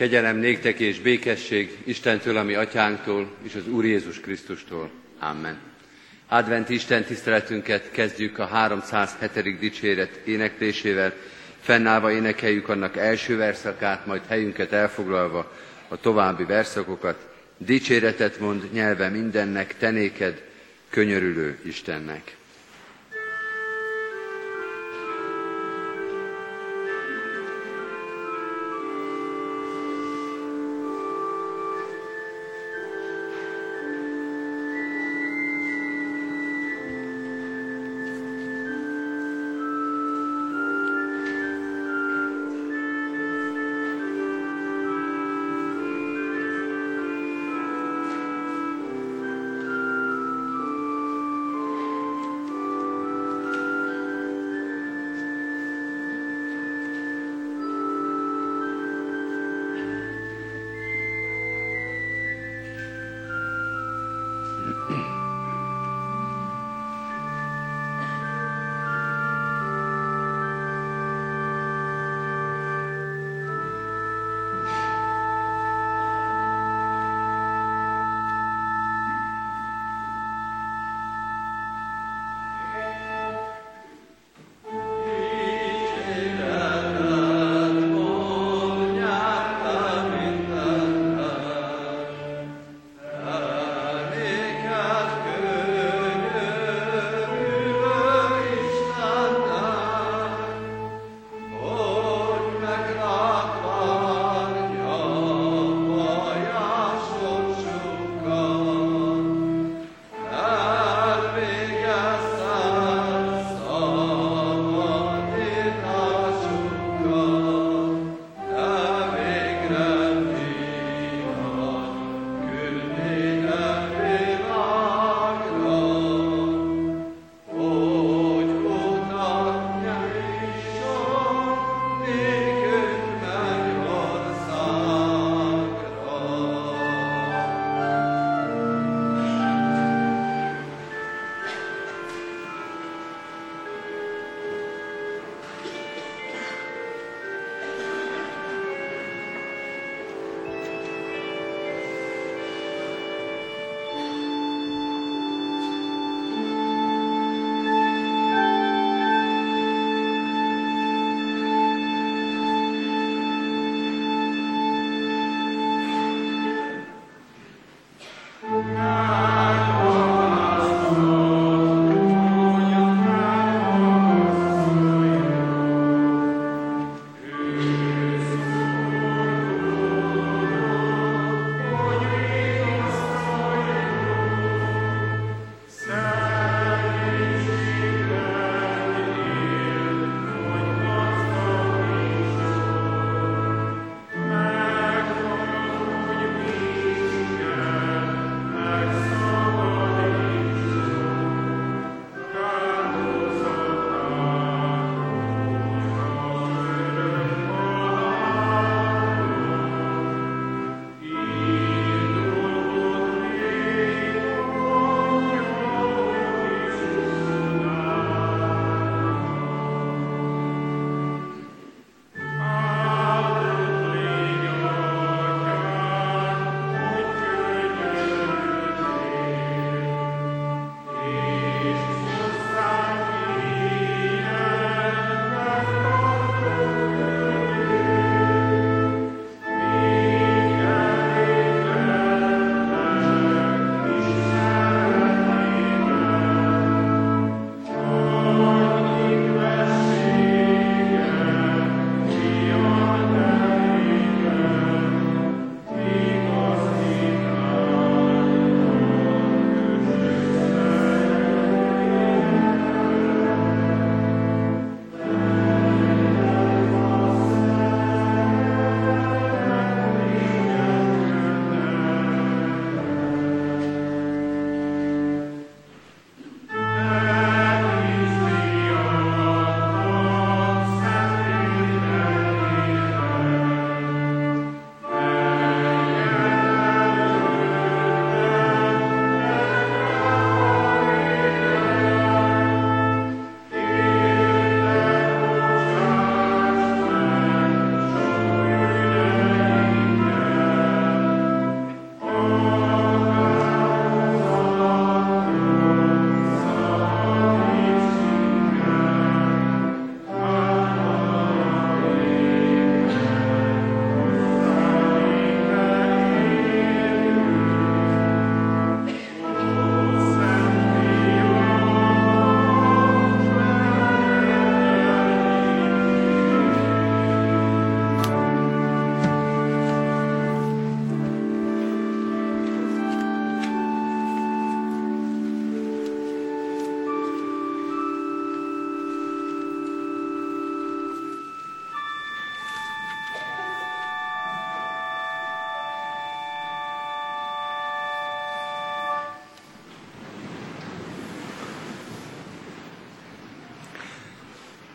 Kegyelem néktek és békesség Istentől, ami atyánktól, és az Úr Jézus Krisztustól. Amen. Advent Isten tiszteletünket kezdjük a 307. dicséret éneklésével. Fennállva énekeljük annak első verszakát, majd helyünket elfoglalva a további verszakokat. Dicséretet mond nyelve mindennek, tenéked, könyörülő Istennek.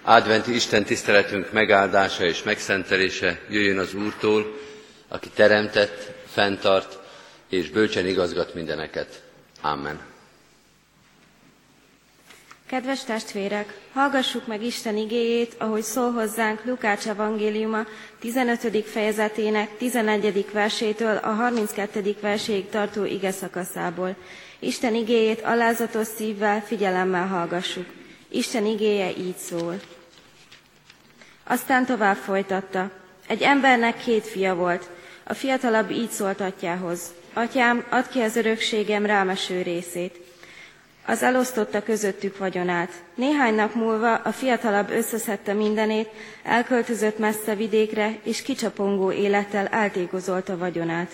Adventi Isten tiszteletünk megáldása és megszentelése jöjjön az Úrtól, aki teremtett, fenntart és bölcsen igazgat mindeneket. Amen. Kedves testvérek, hallgassuk meg Isten igéjét, ahogy szól hozzánk Lukács evangéliuma 15. fejezetének 11. versétől a 32. verséig tartó ige szakaszából. Isten igéjét alázatos szívvel, figyelemmel hallgassuk. Isten igéje így szól. Aztán tovább folytatta. Egy embernek két fia volt. A fiatalabb így szólt atyához. Atyám, add ki az örökségem rámeső részét. Az elosztotta közöttük vagyonát. Néhány nap múlva a fiatalabb összeszedte mindenét, elköltözött messze vidékre, és kicsapongó élettel eltékozolta vagyonát.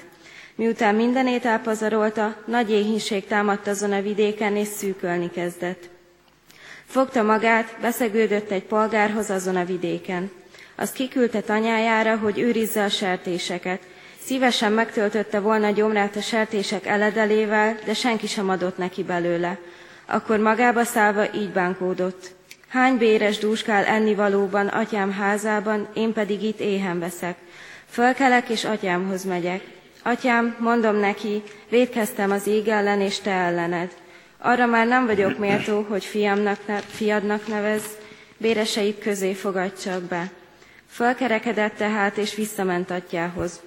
Miután mindenét elpazarolta, nagy éhínség támadt azon a vidéken, és szűkölni kezdett. Fogta magát, beszegődött egy polgárhoz azon a vidéken. Azt kiküldte anyájára, hogy őrizze a sertéseket. Szívesen megtöltötte volna gyomrát a sertések eledelével, de senki sem adott neki belőle. Akkor magába szállva így bánkódott. Hány béres dúskál ennivalóban atyám házában, én pedig itt éhen veszek. Fölkelek és atyámhoz megyek. Atyám, mondom neki, védkeztem az ég ellen és te ellened. Arra már nem vagyok méltó, hogy fiamnak fiadnak nevez, béreseid közé fogadj csak be. Fölkerekedett tehát, és visszament atyához.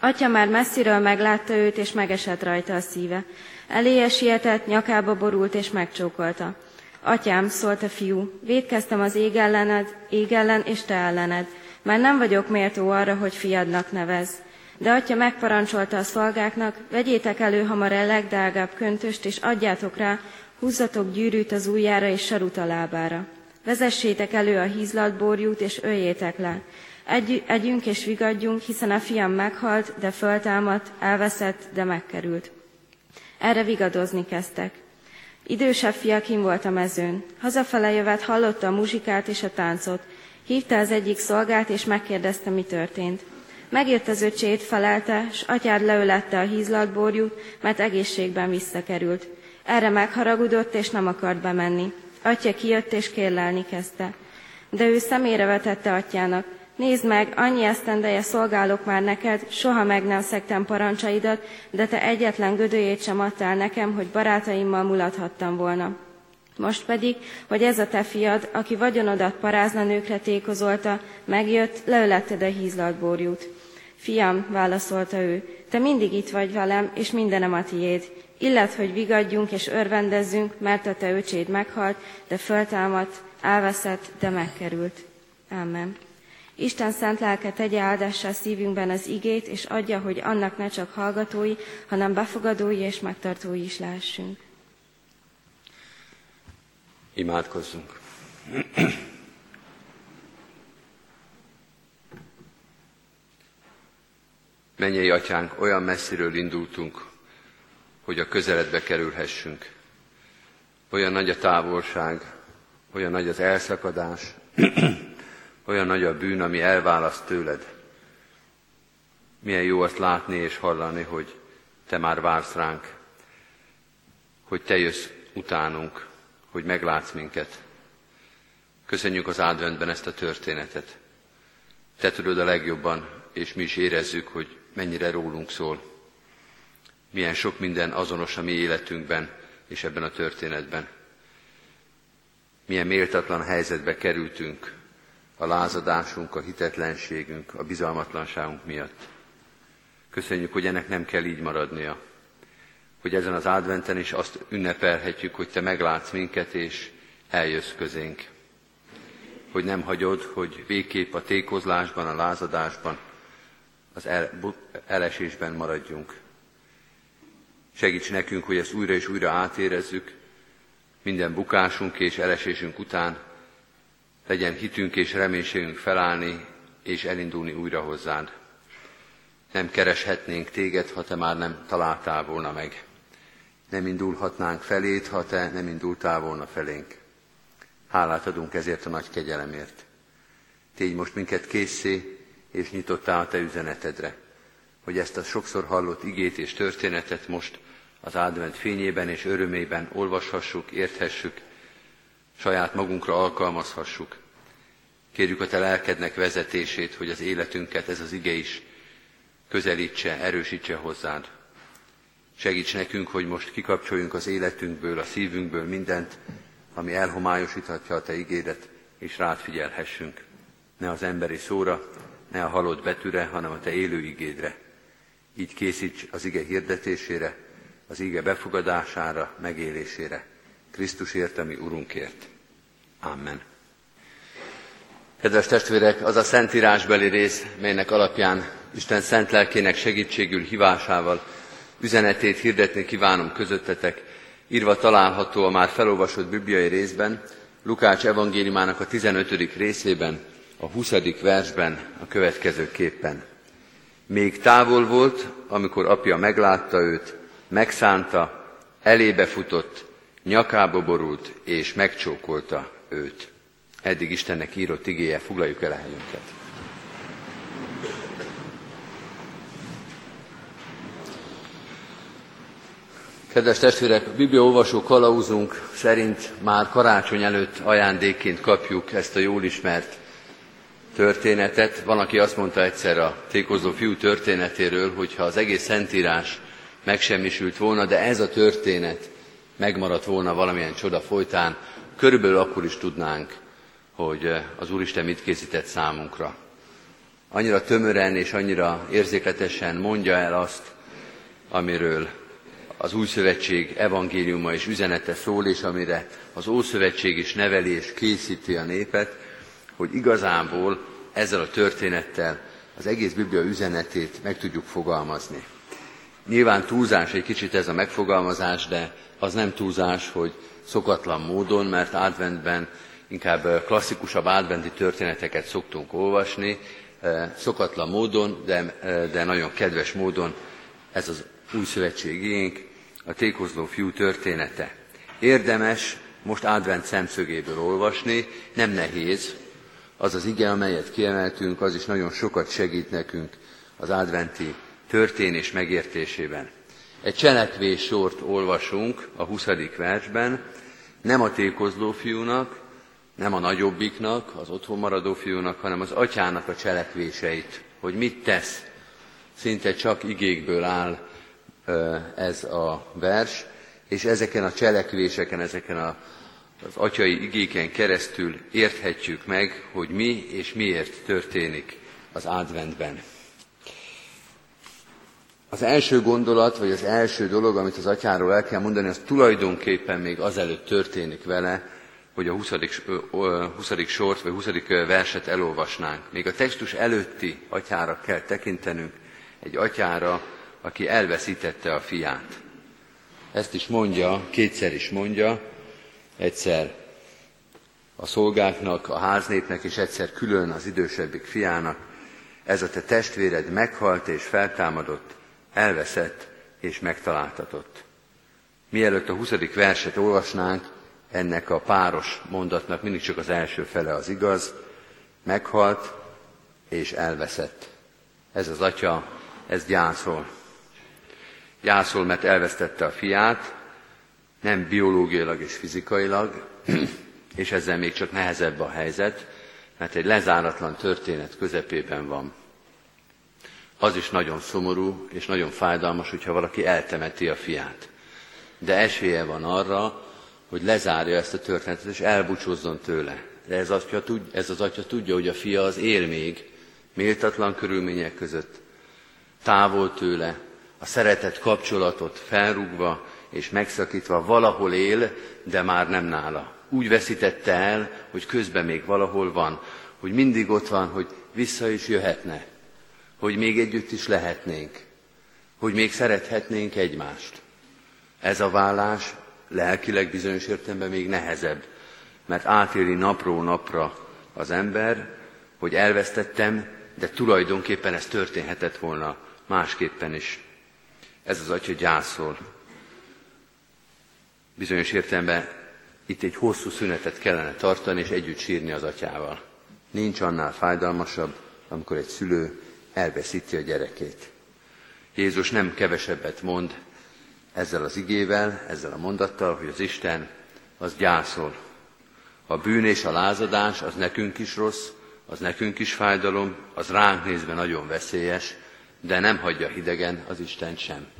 Atya már messziről meglátta őt, és megesett rajta a szíve. Eléje sietett, nyakába borult, és megcsókolta. Atyám, szólt a fiú, védkeztem az ég ellened, ég ellen és te ellened. Már nem vagyok méltó arra, hogy fiadnak nevez. De atya megparancsolta a szolgáknak, vegyétek elő hamar a legdrágább köntöst, és adjátok rá, húzzatok gyűrűt az ujjára és sarut a lábára. Vezessétek elő a hízlat borjút, és öljétek le. Egy, együnk és vigadjunk, hiszen a fiam meghalt, de föltámadt, elveszett, de megkerült. Erre vigadozni kezdtek. Idősebb fia kim volt a mezőn. Hazafele jövet hallotta a muzsikát és a táncot. Hívta az egyik szolgát, és megkérdezte, mi történt. Megjött az öcsét, felelte, s atyád leölette a hízlatborjút, mert egészségben visszakerült. Erre megharagudott, és nem akart bemenni. Atya kijött, és kérlelni kezdte. De ő szemére vetette atyának. Nézd meg, annyi esztendeje szolgálok már neked, soha meg nem szektem parancsaidat, de te egyetlen gödőjét sem adtál nekem, hogy barátaimmal mulathattam volna. Most pedig, hogy ez a te fiad, aki vagyonodat parázna tékozolta, megjött, leöletted a hízlatborjút. Fiam, válaszolta ő, te mindig itt vagy velem, és mindenem a tiéd. Illet, hogy vigadjunk és örvendezzünk, mert a te öcséd meghalt, de föltámadt, elveszett, de megkerült. Amen. Isten szent lelke tegye áldássá szívünkben az igét, és adja, hogy annak ne csak hallgatói, hanem befogadói és megtartói is lássunk. Imádkozzunk. Mennyei atyánk, olyan messziről indultunk, hogy a közeledbe kerülhessünk. Olyan nagy a távolság, olyan nagy az elszakadás, olyan nagy a bűn, ami elválaszt tőled. Milyen jó azt látni és hallani, hogy te már vársz ránk, hogy te jössz utánunk, hogy meglátsz minket. Köszönjük az adventben ezt a történetet. Te tudod a legjobban, és mi is érezzük, hogy mennyire rólunk szól. Milyen sok minden azonos a mi életünkben és ebben a történetben. Milyen méltatlan helyzetbe kerültünk a lázadásunk, a hitetlenségünk, a bizalmatlanságunk miatt. Köszönjük, hogy ennek nem kell így maradnia. Hogy ezen az adventen is azt ünnepelhetjük, hogy Te meglátsz minket, és eljössz közénk. Hogy nem hagyod, hogy végképp a tékozlásban, a lázadásban, az el, elesésben maradjunk. Segíts nekünk, hogy ezt újra és újra átérezzük, minden bukásunk és elesésünk után legyen hitünk és reménységünk felállni és elindulni újra hozzád. Nem kereshetnénk téged, ha te már nem találtál volna meg. Nem indulhatnánk felét, ha te nem indultál volna felénk. Hálát adunk ezért a nagy kegyelemért. Tégy most minket készé, és nyitottál a te üzenetedre, hogy ezt a sokszor hallott igét és történetet most az advent fényében és örömében olvashassuk, érthessük, saját magunkra alkalmazhassuk, Kérjük a Te lelkednek vezetését, hogy az életünket ez az ige is közelítse, erősítse hozzád. Segíts nekünk, hogy most kikapcsoljunk az életünkből, a szívünkből mindent, ami elhomályosíthatja a Te igédet, és rád figyelhessünk. Ne az emberi szóra, ne a halott betűre, hanem a Te élő igédre. Így készíts az ige hirdetésére, az ige befogadására, megélésére. Krisztusért, ami Urunkért. Amen. Kedves testvérek, az a szentírásbeli rész, melynek alapján Isten szent lelkének segítségül hívásával üzenetét hirdetni kívánom közöttetek, írva található a már felolvasott bibliai részben, Lukács evangéliumának a 15. részében, a 20. versben a következőképpen. Még távol volt, amikor apja meglátta őt, megszánta, elébe futott, nyakába borult és megcsókolta őt. Eddig Istennek írott igéje, foglaljuk el helyünket. Kedves testvérek, Biblia olvasó kalauzunk szerint már karácsony előtt ajándékként kapjuk ezt a jól ismert történetet. Van, aki azt mondta egyszer a tékozó fiú történetéről, hogy ha az egész szentírás megsemmisült volna, de ez a történet megmaradt volna valamilyen csoda folytán, körülbelül akkor is tudnánk, hogy az Úristen mit készített számunkra. Annyira tömören és annyira érzékletesen mondja el azt, amiről az új szövetség evangéliuma és üzenete szól, és amire az Ószövetség is neveli és készíti a népet, hogy igazából ezzel a történettel az egész Biblia üzenetét meg tudjuk fogalmazni. Nyilván túlzás egy kicsit ez a megfogalmazás, de az nem túlzás, hogy szokatlan módon, mert adventben inkább klasszikusabb adventi történeteket szoktunk olvasni, szokatlan módon, de, de nagyon kedves módon ez az új szövetségénk, a tékozló fiú története. Érdemes most advent szemszögéből olvasni, nem nehéz, az az ige, amelyet kiemeltünk, az is nagyon sokat segít nekünk az adventi történés megértésében. Egy cselekvés sort olvasunk a 20. versben, nem a tékozló fiúnak, nem a nagyobbiknak, az otthon maradó fiúnak, hanem az atyának a cselekvéseit, hogy mit tesz. Szinte csak igékből áll ez a vers, és ezeken a cselekvéseken, ezeken a, az atyai igéken keresztül érthetjük meg, hogy mi és miért történik az adventben. Az első gondolat, vagy az első dolog, amit az atyáról el kell mondani, az tulajdonképpen még azelőtt történik vele, hogy a 20. 20. sort, vagy 20. verset elolvasnánk. Még a textus előtti atyára kell tekintenünk, egy atyára, aki elveszítette a fiát. Ezt is mondja, kétszer is mondja, egyszer a szolgáknak, a háznépnek, és egyszer külön az idősebbik fiának. Ez a te testvéred meghalt és feltámadott, elveszett és megtaláltatott. Mielőtt a 20. verset olvasnánk, ennek a páros mondatnak mindig csak az első fele az igaz, meghalt és elveszett. Ez az atya, ez gyászol. Gyászol, mert elvesztette a fiát, nem biológiailag és fizikailag, és ezzel még csak nehezebb a helyzet, mert egy lezáratlan történet közepében van. Az is nagyon szomorú és nagyon fájdalmas, hogyha valaki eltemeti a fiát. De esélye van arra, hogy lezárja ezt a történetet, és elbúcsúzzon tőle. De ez, atya, ez az atya tudja, hogy a fia az él még, méltatlan körülmények között, távol tőle, a szeretett kapcsolatot felrúgva és megszakítva valahol él, de már nem nála. Úgy veszítette el, hogy közben még valahol van, hogy mindig ott van, hogy vissza is jöhetne, hogy még együtt is lehetnénk, hogy még szerethetnénk egymást. Ez a vállás lelkileg bizonyos értelemben még nehezebb, mert átéli napról napra az ember, hogy elvesztettem, de tulajdonképpen ez történhetett volna másképpen is. Ez az atya gyászol. Bizonyos értelemben itt egy hosszú szünetet kellene tartani, és együtt sírni az atyával. Nincs annál fájdalmasabb, amikor egy szülő elveszíti a gyerekét. Jézus nem kevesebbet mond ezzel az igével, ezzel a mondattal, hogy az Isten az gyászol. A bűn és a lázadás az nekünk is rossz, az nekünk is fájdalom, az ránk nézve nagyon veszélyes, de nem hagyja hidegen az Isten sem.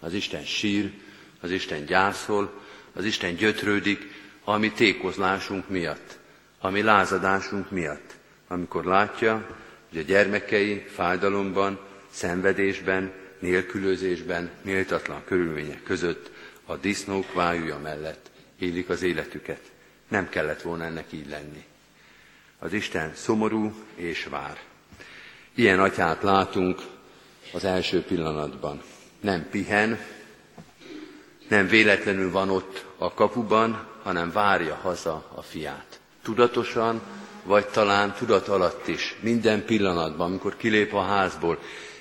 Az Isten sír, az Isten gyászol, az Isten gyötrődik a mi tékozlásunk miatt, a mi lázadásunk miatt, amikor látja, hogy a gyermekei fájdalomban, szenvedésben, nélkülözésben, méltatlan körülmények között a disznók vájúja mellett élik az életüket. Nem kellett volna ennek így lenni. Az Isten szomorú és vár. Ilyen atyát látunk az első pillanatban. Nem pihen, nem véletlenül van ott a kapuban, hanem várja haza a fiát. Tudatosan, vagy talán tudat alatt is, minden pillanatban, amikor kilép a házból,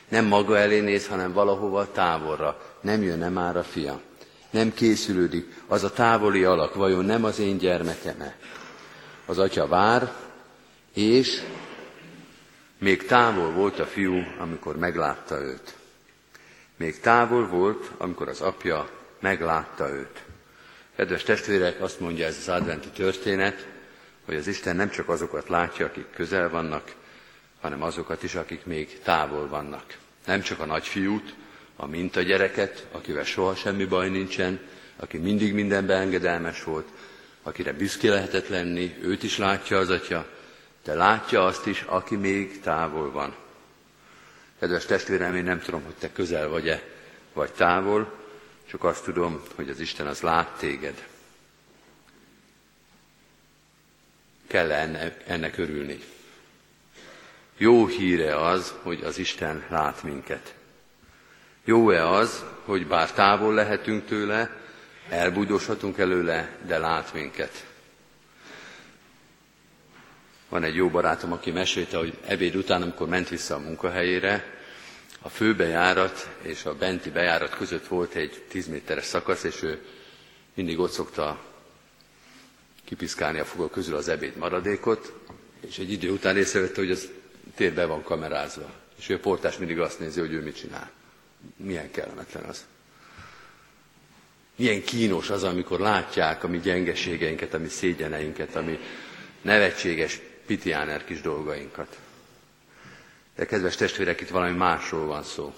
nem maga elé néz, hanem valahova távolra. Nem jönne már a fia. Nem készülődik. Az a távoli alak vajon nem az én gyermekeme? Az atya vár, és még távol volt a fiú, amikor meglátta őt. Még távol volt, amikor az apja meglátta őt. Kedves testvérek, azt mondja ez az adventi történet, hogy az Isten nem csak azokat látja, akik közel vannak, hanem azokat is, akik még távol vannak. Nem csak a nagyfiút, a mintagyereket, akivel soha semmi baj nincsen, aki mindig mindenben engedelmes volt, akire büszké lehetett lenni, őt is látja az atya, de látja azt is, aki még távol van. Kedves testvérem, én nem tudom, hogy te közel vagy-e, vagy távol, csak azt tudom, hogy az Isten az lát téged. Kell ennek, örülni. Jó híre az, hogy az Isten lát minket. Jó-e az, hogy bár távol lehetünk tőle, elbújdoshatunk előle, de lát minket. Van egy jó barátom, aki mesélte, hogy ebéd után, amikor ment vissza a munkahelyére, a főbejárat és a benti bejárat között volt egy 10 méteres szakasz, és ő mindig ott szokta kipiszkálni a fogok közül az ebéd maradékot, és egy idő után észrevette, hogy az térbe van kamerázva. És ő a portás mindig azt nézi, hogy ő mit csinál. Milyen kellemetlen az. Milyen kínos az, amikor látják a mi gyengeségeinket, a mi szégyeneinket, a mi nevetséges pitiáner kis dolgainkat. De kedves testvérek, itt valami másról van szó.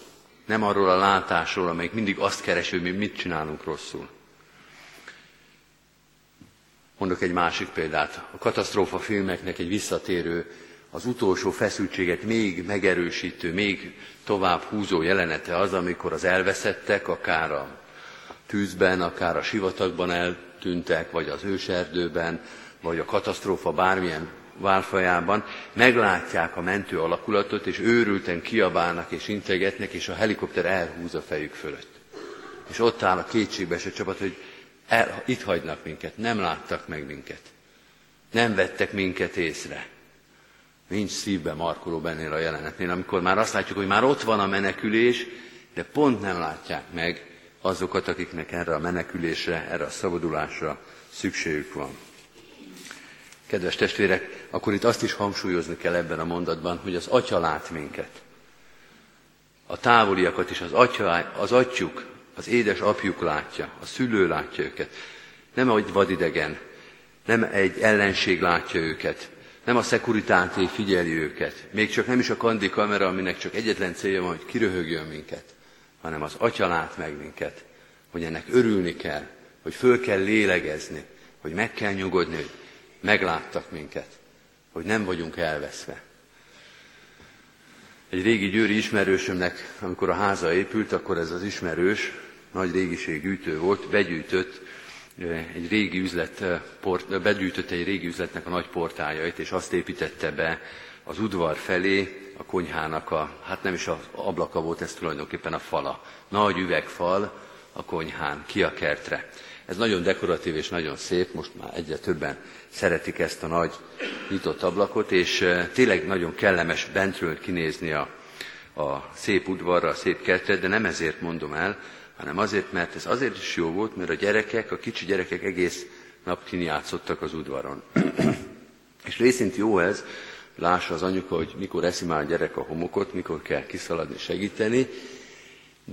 Nem arról a látásról, amelyik mindig azt keresi, hogy mi mit csinálunk rosszul. Mondok egy másik példát. A katasztrófa filmeknek egy visszatérő, az utolsó feszültséget még megerősítő, még tovább húzó jelenete az, amikor az elveszettek, akár a tűzben, akár a sivatagban eltűntek, vagy az őserdőben, vagy a katasztrófa bármilyen válfajában, meglátják a mentő alakulatot, és őrülten kiabálnak és integetnek, és a helikopter elhúz a fejük fölött. És ott áll a kétségbeesett csapat, hogy el, itt hagynak minket, nem láttak meg minket. Nem vettek minket észre. Nincs szívbe markoló bennél a jelenetnél, amikor már azt látjuk, hogy már ott van a menekülés, de pont nem látják meg azokat, akiknek erre a menekülésre, erre a szabadulásra szükségük van. Kedves testvérek, akkor itt azt is hangsúlyozni kell ebben a mondatban, hogy az Atya lát minket. A távoliakat is az, atya, az atyuk, az édes apjuk látja, a szülő látja őket. Nem egy vadidegen, nem egy ellenség látja őket, nem a szekuritáté figyeli őket, még csak nem is a kandi kamera, aminek csak egyetlen célja van, hogy kiröhögjön minket, hanem az Atya lát meg minket, hogy ennek örülni kell, hogy föl kell lélegezni, hogy meg kell nyugodni, hogy megláttak minket, hogy nem vagyunk elveszve. Egy régi győri ismerősömnek, amikor a háza épült, akkor ez az ismerős, nagy régiséggyűjtő volt, begyűjtött egy régi üzlet, port, begyűjtött egy régi üzletnek a nagy portájait, és azt építette be az udvar felé, a konyhának a, hát nem is az ablaka volt, ez tulajdonképpen a fala. Nagy üvegfal a konyhán, ki a kertre. Ez nagyon dekoratív és nagyon szép, most már egyre többen szeretik ezt a nagy nyitott ablakot, és tényleg nagyon kellemes bentről kinézni a, a szép udvarra, a szép kertet, de nem ezért mondom el, hanem azért, mert ez azért is jó volt, mert a gyerekek, a kicsi gyerekek egész nap kinjátszottak az udvaron. és részint jó ez, lássa az anyuka, hogy mikor eszi már a gyerek a homokot, mikor kell kiszaladni, segíteni,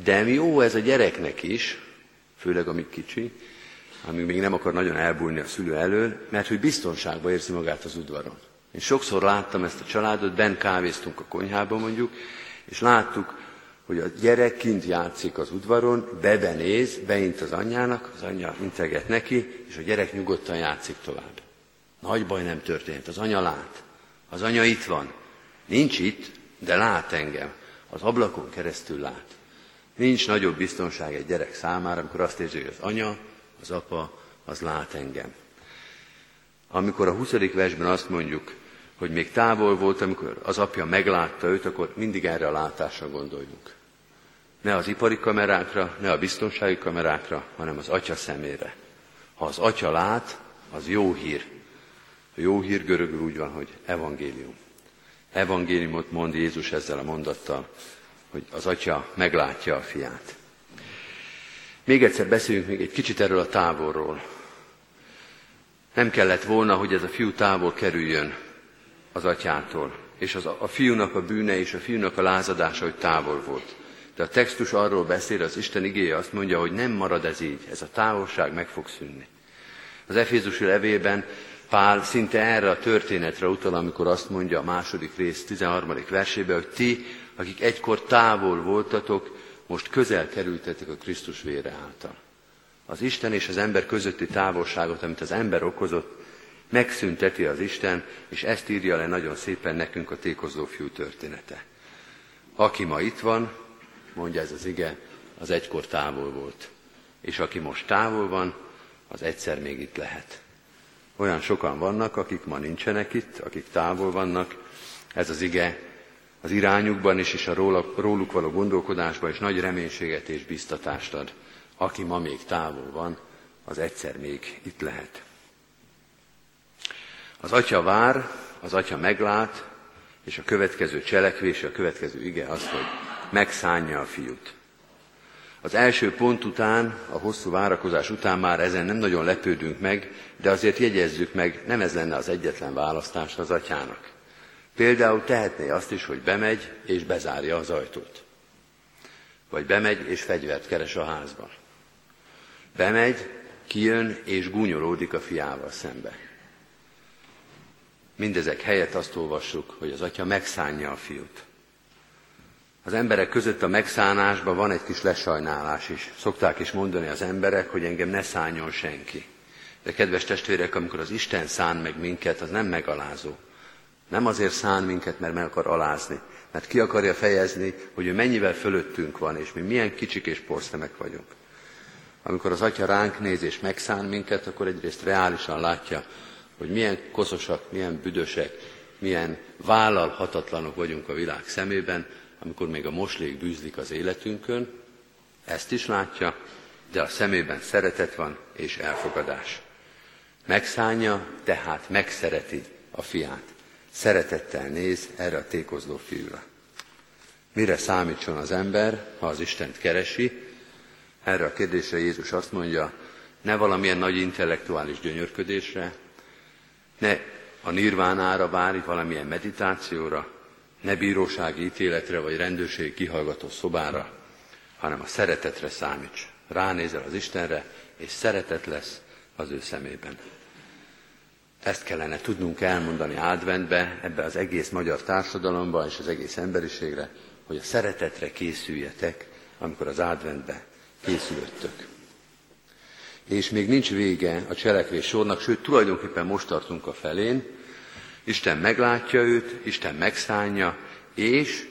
de jó ez a gyereknek is, főleg amíg kicsi, amíg még nem akar nagyon elbújni a szülő elől, mert hogy biztonságban érzi magát az udvaron. Én sokszor láttam ezt a családot, bent kávéztunk a konyhában mondjuk, és láttuk, hogy a gyerek kint játszik az udvaron, bebenéz, beint az anyjának, az anyja integet neki, és a gyerek nyugodtan játszik tovább. Nagy baj nem történt, az anya lát. Az anya itt van. Nincs itt, de lát engem. Az ablakon keresztül lát. Nincs nagyobb biztonság egy gyerek számára, amikor azt érzi, hogy az anya, az apa, az lát engem. Amikor a 20. versben azt mondjuk, hogy még távol volt, amikor az apja meglátta őt, akkor mindig erre a látásra gondoljunk. Ne az ipari kamerákra, ne a biztonsági kamerákra, hanem az atya szemére. Ha az atya lát, az jó hír. A jó hír görögül úgy van, hogy evangélium. Evangéliumot mond Jézus ezzel a mondattal, hogy az atya meglátja a fiát. Még egyszer beszéljünk még egy kicsit erről a távolról. Nem kellett volna, hogy ez a fiú távol kerüljön az atyától, és az, a fiúnak a bűne és a fiúnak a lázadása, hogy távol volt. De a textus arról beszél, az Isten igéje azt mondja, hogy nem marad ez így, ez a távolság meg fog szűnni. Az Efézusi levélben Pál szinte erre a történetre utal, amikor azt mondja a második rész 13. versében, hogy ti, akik egykor távol voltatok, most közel kerültetek a Krisztus vére által. Az Isten és az ember közötti távolságot, amit az ember okozott, megszünteti az Isten, és ezt írja le nagyon szépen nekünk a tékozó fiú története. Aki ma itt van, mondja ez az ige, az egykor távol volt. És aki most távol van, az egyszer még itt lehet. Olyan sokan vannak, akik ma nincsenek itt, akik távol vannak. Ez az ige az irányukban is, és a róluk való gondolkodásban is nagy reménységet és biztatást ad. Aki ma még távol van, az egyszer még itt lehet. Az atya vár, az atya meglát, és a következő cselekvés, a következő ige az, hogy megszánja a fiút. Az első pont után, a hosszú várakozás után már ezen nem nagyon lepődünk meg, de azért jegyezzük meg, nem ez lenne az egyetlen választás az atyának. Például tehetné azt is, hogy bemegy és bezárja az ajtót. Vagy bemegy és fegyvert keres a házban. Bemegy, kijön és gúnyolódik a fiával szembe. Mindezek helyett azt olvassuk, hogy az atya megszánja a fiút. Az emberek között a megszánásban van egy kis lesajnálás is. Szokták is mondani az emberek, hogy engem ne szálljon senki. De kedves testvérek, amikor az Isten szán meg minket, az nem megalázó. Nem azért szán minket, mert meg akar alázni, mert ki akarja fejezni, hogy ő mennyivel fölöttünk van, és mi milyen kicsik és porszemek vagyunk. Amikor az Atya ránk néz és megszán minket, akkor egyrészt reálisan látja, hogy milyen koszosak, milyen büdösek, milyen vállalhatatlanok vagyunk a világ szemében, amikor még a moslék bűzlik az életünkön, ezt is látja, de a szemében szeretet van és elfogadás. Megszánja, tehát megszereti a fiát. Szeretettel néz erre a tékozló fiúra. Mire számítson az ember, ha az Istent keresi? Erre a kérdésre Jézus azt mondja, ne valamilyen nagy intellektuális gyönyörködésre, ne a nirvánára várj valamilyen meditációra, ne bírósági ítéletre vagy rendőrség kihallgató szobára, hanem a szeretetre számíts. Ránézel az Istenre, és szeretet lesz az ő szemében. Ezt kellene tudnunk elmondani adventbe, ebbe az egész magyar társadalomba és az egész emberiségre, hogy a szeretetre készüljetek, amikor az adventbe készülöttök. És még nincs vége a cselekvés sornak, sőt, tulajdonképpen most tartunk a felén, Isten meglátja őt, Isten megszánja, és,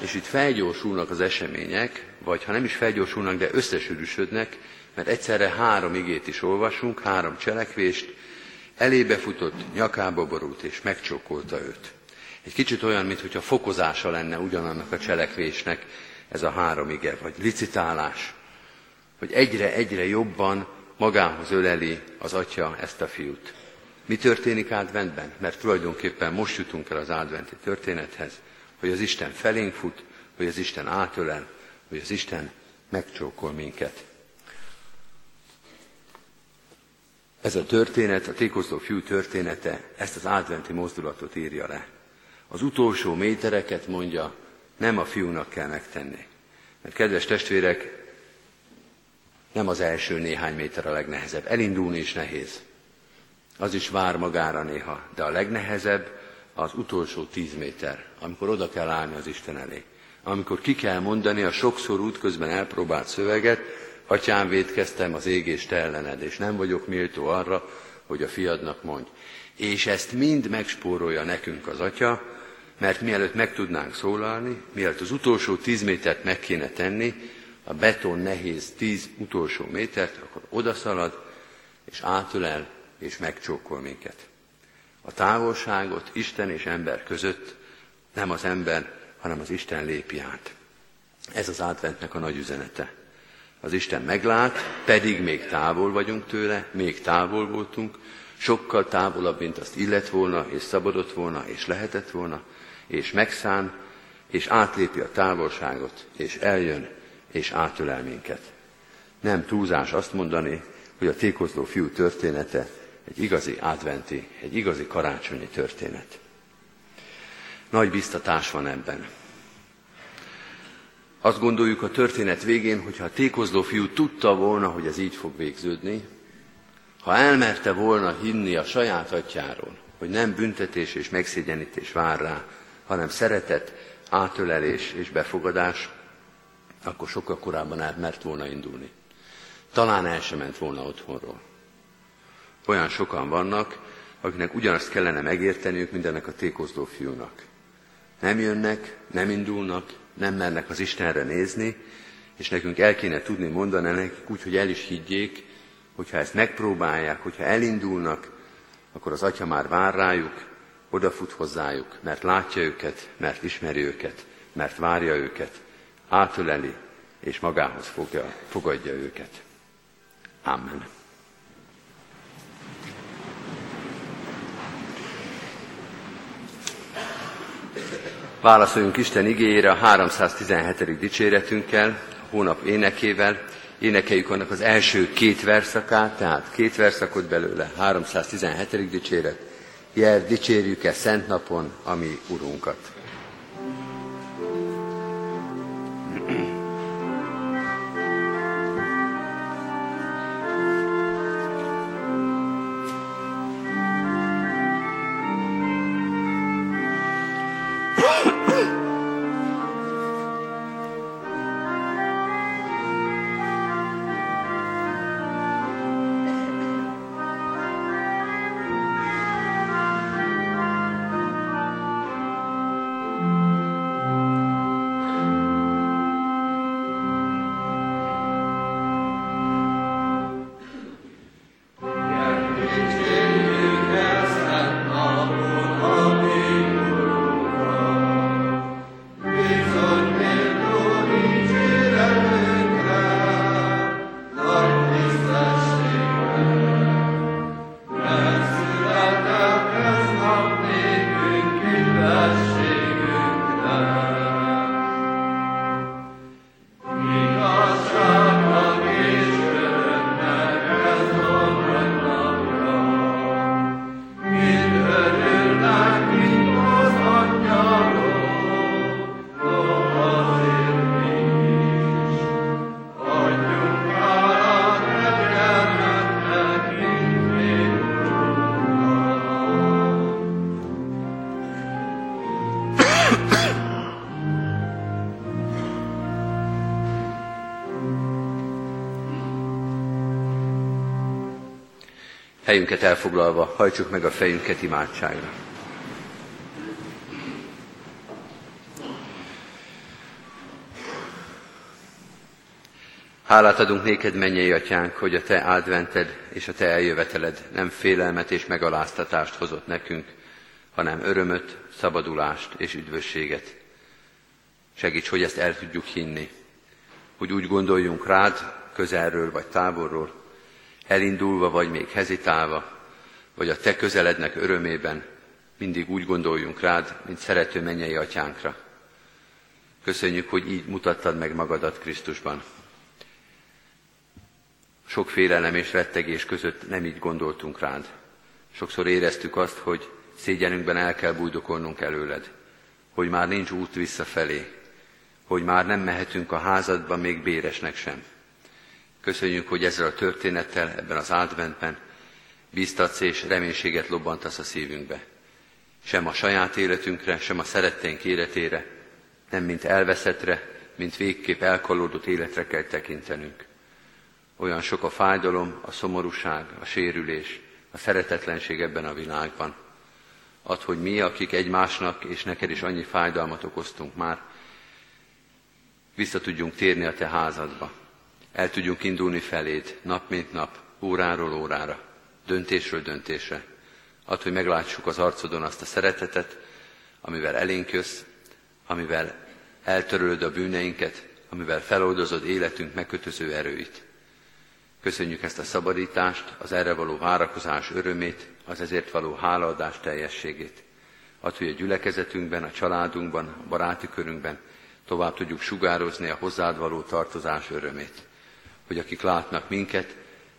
és itt felgyorsulnak az események, vagy ha nem is felgyorsulnak, de összesűrűsödnek, mert egyszerre három igét is olvasunk, három cselekvést, elébe futott, nyakába borult és megcsókolta őt. Egy kicsit olyan, mintha fokozása lenne ugyanannak a cselekvésnek ez a három ige, vagy licitálás, hogy egyre-egyre jobban magához öleli az atya ezt a fiút. Mi történik adventben? Mert tulajdonképpen most jutunk el az adventi történethez, hogy az Isten felénk fut, hogy az Isten átölel, hogy az Isten megcsókol minket. Ez a történet, a tékozló fiú története, ezt az adventi mozdulatot írja le. Az utolsó métereket mondja, nem a fiúnak kell megtenni. Mert kedves testvérek, nem az első néhány méter a legnehezebb. Elindulni is nehéz. Az is vár magára néha. De a legnehezebb az utolsó tíz méter, amikor oda kell állni az Isten elé. Amikor ki kell mondani a sokszor útközben elpróbált szöveget, atyám védkeztem az égést ellened, és nem vagyok méltó arra, hogy a fiadnak mondj. És ezt mind megspórolja nekünk az atya, mert mielőtt meg tudnánk szólalni, mielőtt az utolsó tíz métert meg kéne tenni, a beton nehéz tíz utolsó métert, akkor odaszalad, és átölel, és megcsókol minket. A távolságot Isten és ember között nem az ember, hanem az Isten lépi át. Ez az adventnek a nagy üzenete. Az Isten meglát, pedig még távol vagyunk tőle, még távol voltunk, sokkal távolabb, mint azt illet volna, és szabadott volna, és lehetett volna, és megszán, és átlépi a távolságot, és eljön, és átölel minket. Nem túlzás azt mondani, hogy a tékozló fiú története egy igazi adventi, egy igazi karácsonyi történet. Nagy biztatás van ebben. Azt gondoljuk a történet végén, hogy ha a tékozló fiú tudta volna, hogy ez így fog végződni, ha elmerte volna hinni a saját atyáról, hogy nem büntetés és megszégyenítés vár rá, hanem szeretet, átölelés és befogadás, akkor sokkal korábban át mert volna indulni. Talán el sem ment volna otthonról. Olyan sokan vannak, akiknek ugyanazt kellene megérteniük, mint ennek a tékozló fiúnak. Nem jönnek, nem indulnak, nem mernek az Istenre nézni, és nekünk el kéne tudni mondani nekik úgy, hogy el is higgyék, hogyha ezt megpróbálják, hogyha elindulnak, akkor az Atya már vár rájuk, odafut hozzájuk, mert látja őket, mert ismeri őket, mert várja őket, átöleli, és magához fogja, fogadja őket. Amen. Válaszoljunk Isten igényére a 317. dicséretünkkel, hónap énekével. Énekeljük annak az első két verszakát, tehát két verszakot belőle, 317. dicséret. Jel, dicsérjük-e szent napon a mi Urunkat. Helyünket elfoglalva, hajtsuk meg a fejünket imádságra. Hálát adunk néked, mennyei atyánk, hogy a te advented és a te eljöveteled nem félelmet és megaláztatást hozott nekünk, hanem örömöt, szabadulást és üdvösséget. Segíts, hogy ezt el tudjuk hinni, hogy úgy gondoljunk rád, közelről vagy távolról, elindulva vagy még hezitálva, vagy a te közelednek örömében mindig úgy gondoljunk rád, mint szerető mennyei atyánkra. Köszönjük, hogy így mutattad meg magadat Krisztusban. Sok félelem és rettegés között nem így gondoltunk rád. Sokszor éreztük azt, hogy szégyenünkben el kell bújdokolnunk előled, hogy már nincs út visszafelé, hogy már nem mehetünk a házadba még béresnek sem. Köszönjük, hogy ezzel a történettel, ebben az adventben bíztatsz és reménységet lobbantasz a szívünkbe. sem a saját életünkre, sem a szeretteink életére, nem mint elveszettre, mint végképp elkalódott életre kell tekintenünk. Olyan sok a fájdalom, a szomorúság, a sérülés, a szeretetlenség ebben a világban. Ad, hogy mi, akik egymásnak és neked is annyi fájdalmat okoztunk már, vissza tudjunk térni a te házadba. El tudjunk indulni feléd nap mint nap, óráról órára, döntésről döntésre. Ad, hogy meglátsuk az arcodon azt a szeretetet, amivel elénk jössz, amivel eltörölöd a bűneinket, amivel feloldozod életünk megkötöző erőit. Köszönjük ezt a szabadítást, az erre való várakozás örömét, az ezért való hálaadás teljességét. Add, hogy a gyülekezetünkben, a családunkban, a baráti körünkben tovább tudjuk sugározni a hozzád való tartozás örömét. Hogy akik látnak minket,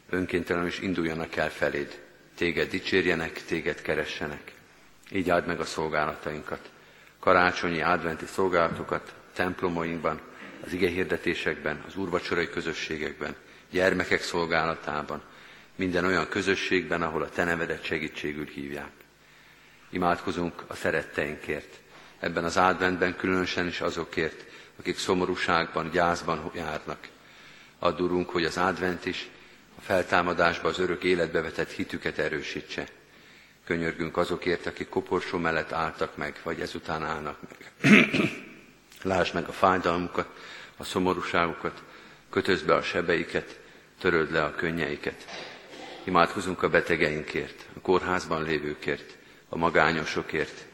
önkéntelenül is induljanak el feléd. Téged dicsérjenek, téged keressenek. Így áld meg a szolgálatainkat. Karácsonyi adventi szolgálatokat templomainkban, az ige hirdetésekben, az úrvacsorai közösségekben, gyermekek szolgálatában, minden olyan közösségben, ahol a Te nevedet segítségül hívják. Imádkozunk a szeretteinkért, ebben az adventben különösen is azokért, akik szomorúságban, gyászban járnak. Add, hogy az advent is a feltámadásba az örök életbe vetett hitüket erősítse. Könyörgünk azokért, akik koporsó mellett álltak meg, vagy ezután állnak meg. Lásd meg a fájdalmukat, a szomorúságukat, kötözd be a sebeiket, töröld le a könnyeiket. Imádkozunk a betegeinkért, a kórházban lévőkért, a magányosokért.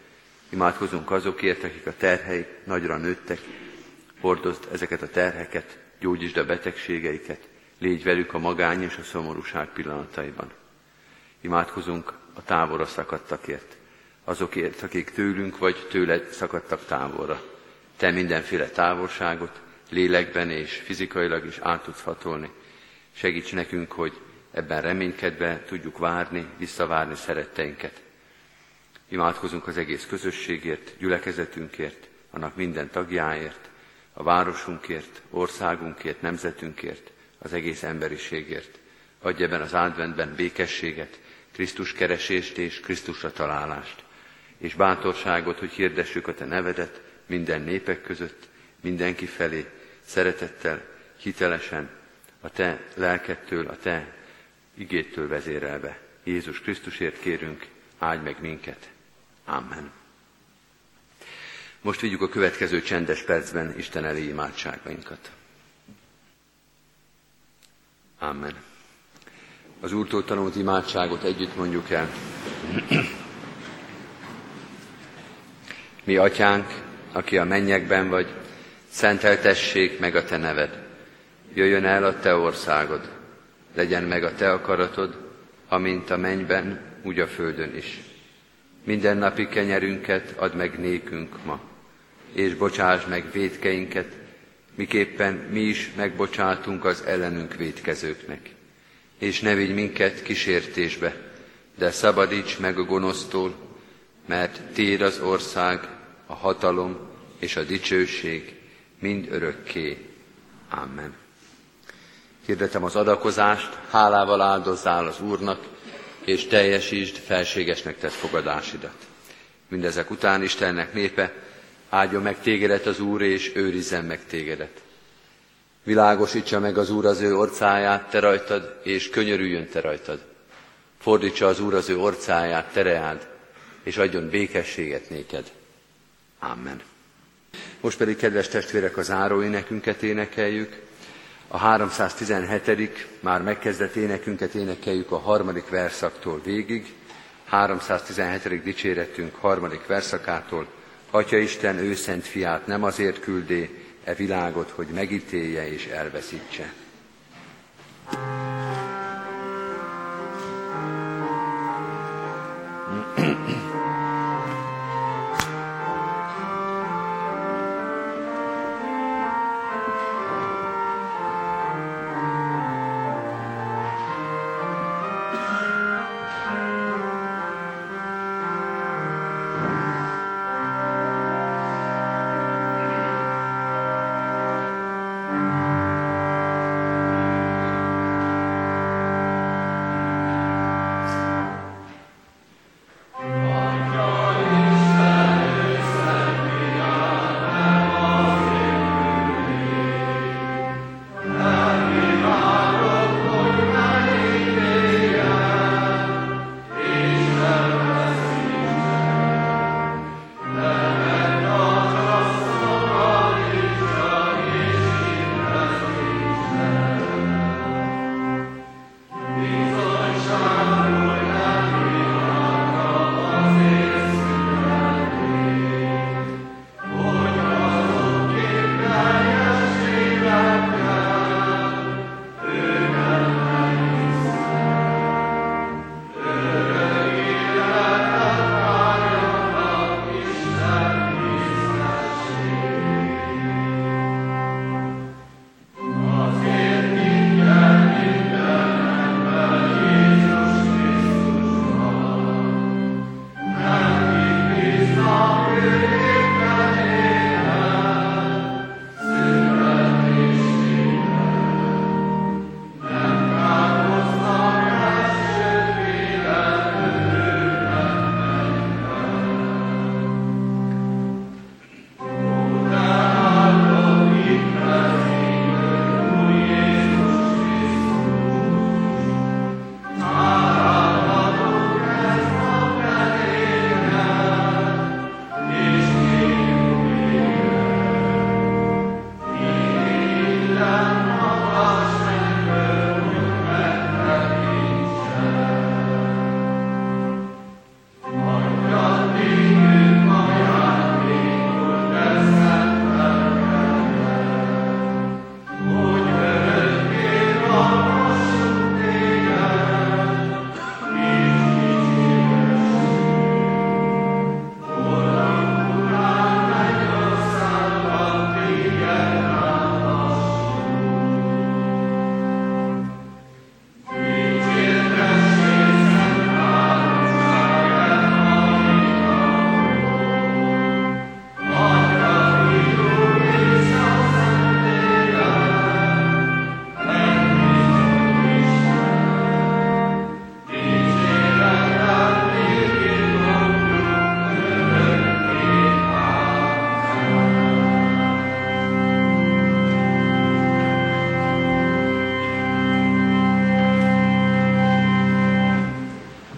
Imádkozunk azokért, akik a terhei nagyra nőttek, hordozd ezeket a terheket, gyógyítsd a betegségeiket, légy velük a magány és a szomorúság pillanataiban. Imádkozunk a távolra szakadtakért, azokért, akik tőlünk vagy tőled szakadtak távolra. Te mindenféle távolságot lélekben és fizikailag is át tudsz hatolni. Segíts nekünk, hogy ebben reménykedve tudjuk várni, visszavárni szeretteinket. Imádkozunk az egész közösségért, gyülekezetünkért, annak minden tagjáért, a városunkért, országunkért, nemzetünkért, az egész emberiségért. Adj ebben az adventben békességet, Krisztus keresést és Krisztusra találást, és bátorságot, hogy hirdessük a Te nevedet minden népek között, mindenki felé, szeretettel, hitelesen, a Te lelkettől, a Te igéttől vezérelve. Jézus Krisztusért kérünk, áldj meg minket. Amen. Most vigyük a következő csendes percben Isten elé imádságainkat. Amen. Az Úrtól tanult imádságot együtt mondjuk el. Mi, Atyánk, aki a mennyekben vagy, szenteltessék meg a Te neved. Jöjjön el a Te országod, legyen meg a Te akaratod, amint a mennyben, úgy a földön is. Minden napi kenyerünket add meg nékünk ma, és bocsáss meg védkeinket, miképpen mi is megbocsátunk az ellenünk védkezőknek. És ne vigy minket kísértésbe, de szabadíts meg a gonosztól, mert Téd az ország, a hatalom és a dicsőség mind örökké. Amen. Hirdetem az adakozást, hálával áldozzál az Úrnak, és teljesítsd felségesnek tett fogadásidat. Mindezek után Istennek népe, áldjon meg tégedet az Úr, és őrizzen meg tégedet. Világosítsa meg az Úr az ő orcáját, te rajtad, és könyörüljön te rajtad. Fordítsa az Úr az ő orcáját, tereád, és adjon békességet néked. Amen. Most pedig, kedves testvérek, az áróénekünket énekeljük. A 317. már megkezdett énekünket énekeljük a harmadik verszaktól végig. 317. dicséretünk harmadik verszakától. Atya Isten ő szent fiát nem azért küldé e világot, hogy megítélje és elveszítse. thank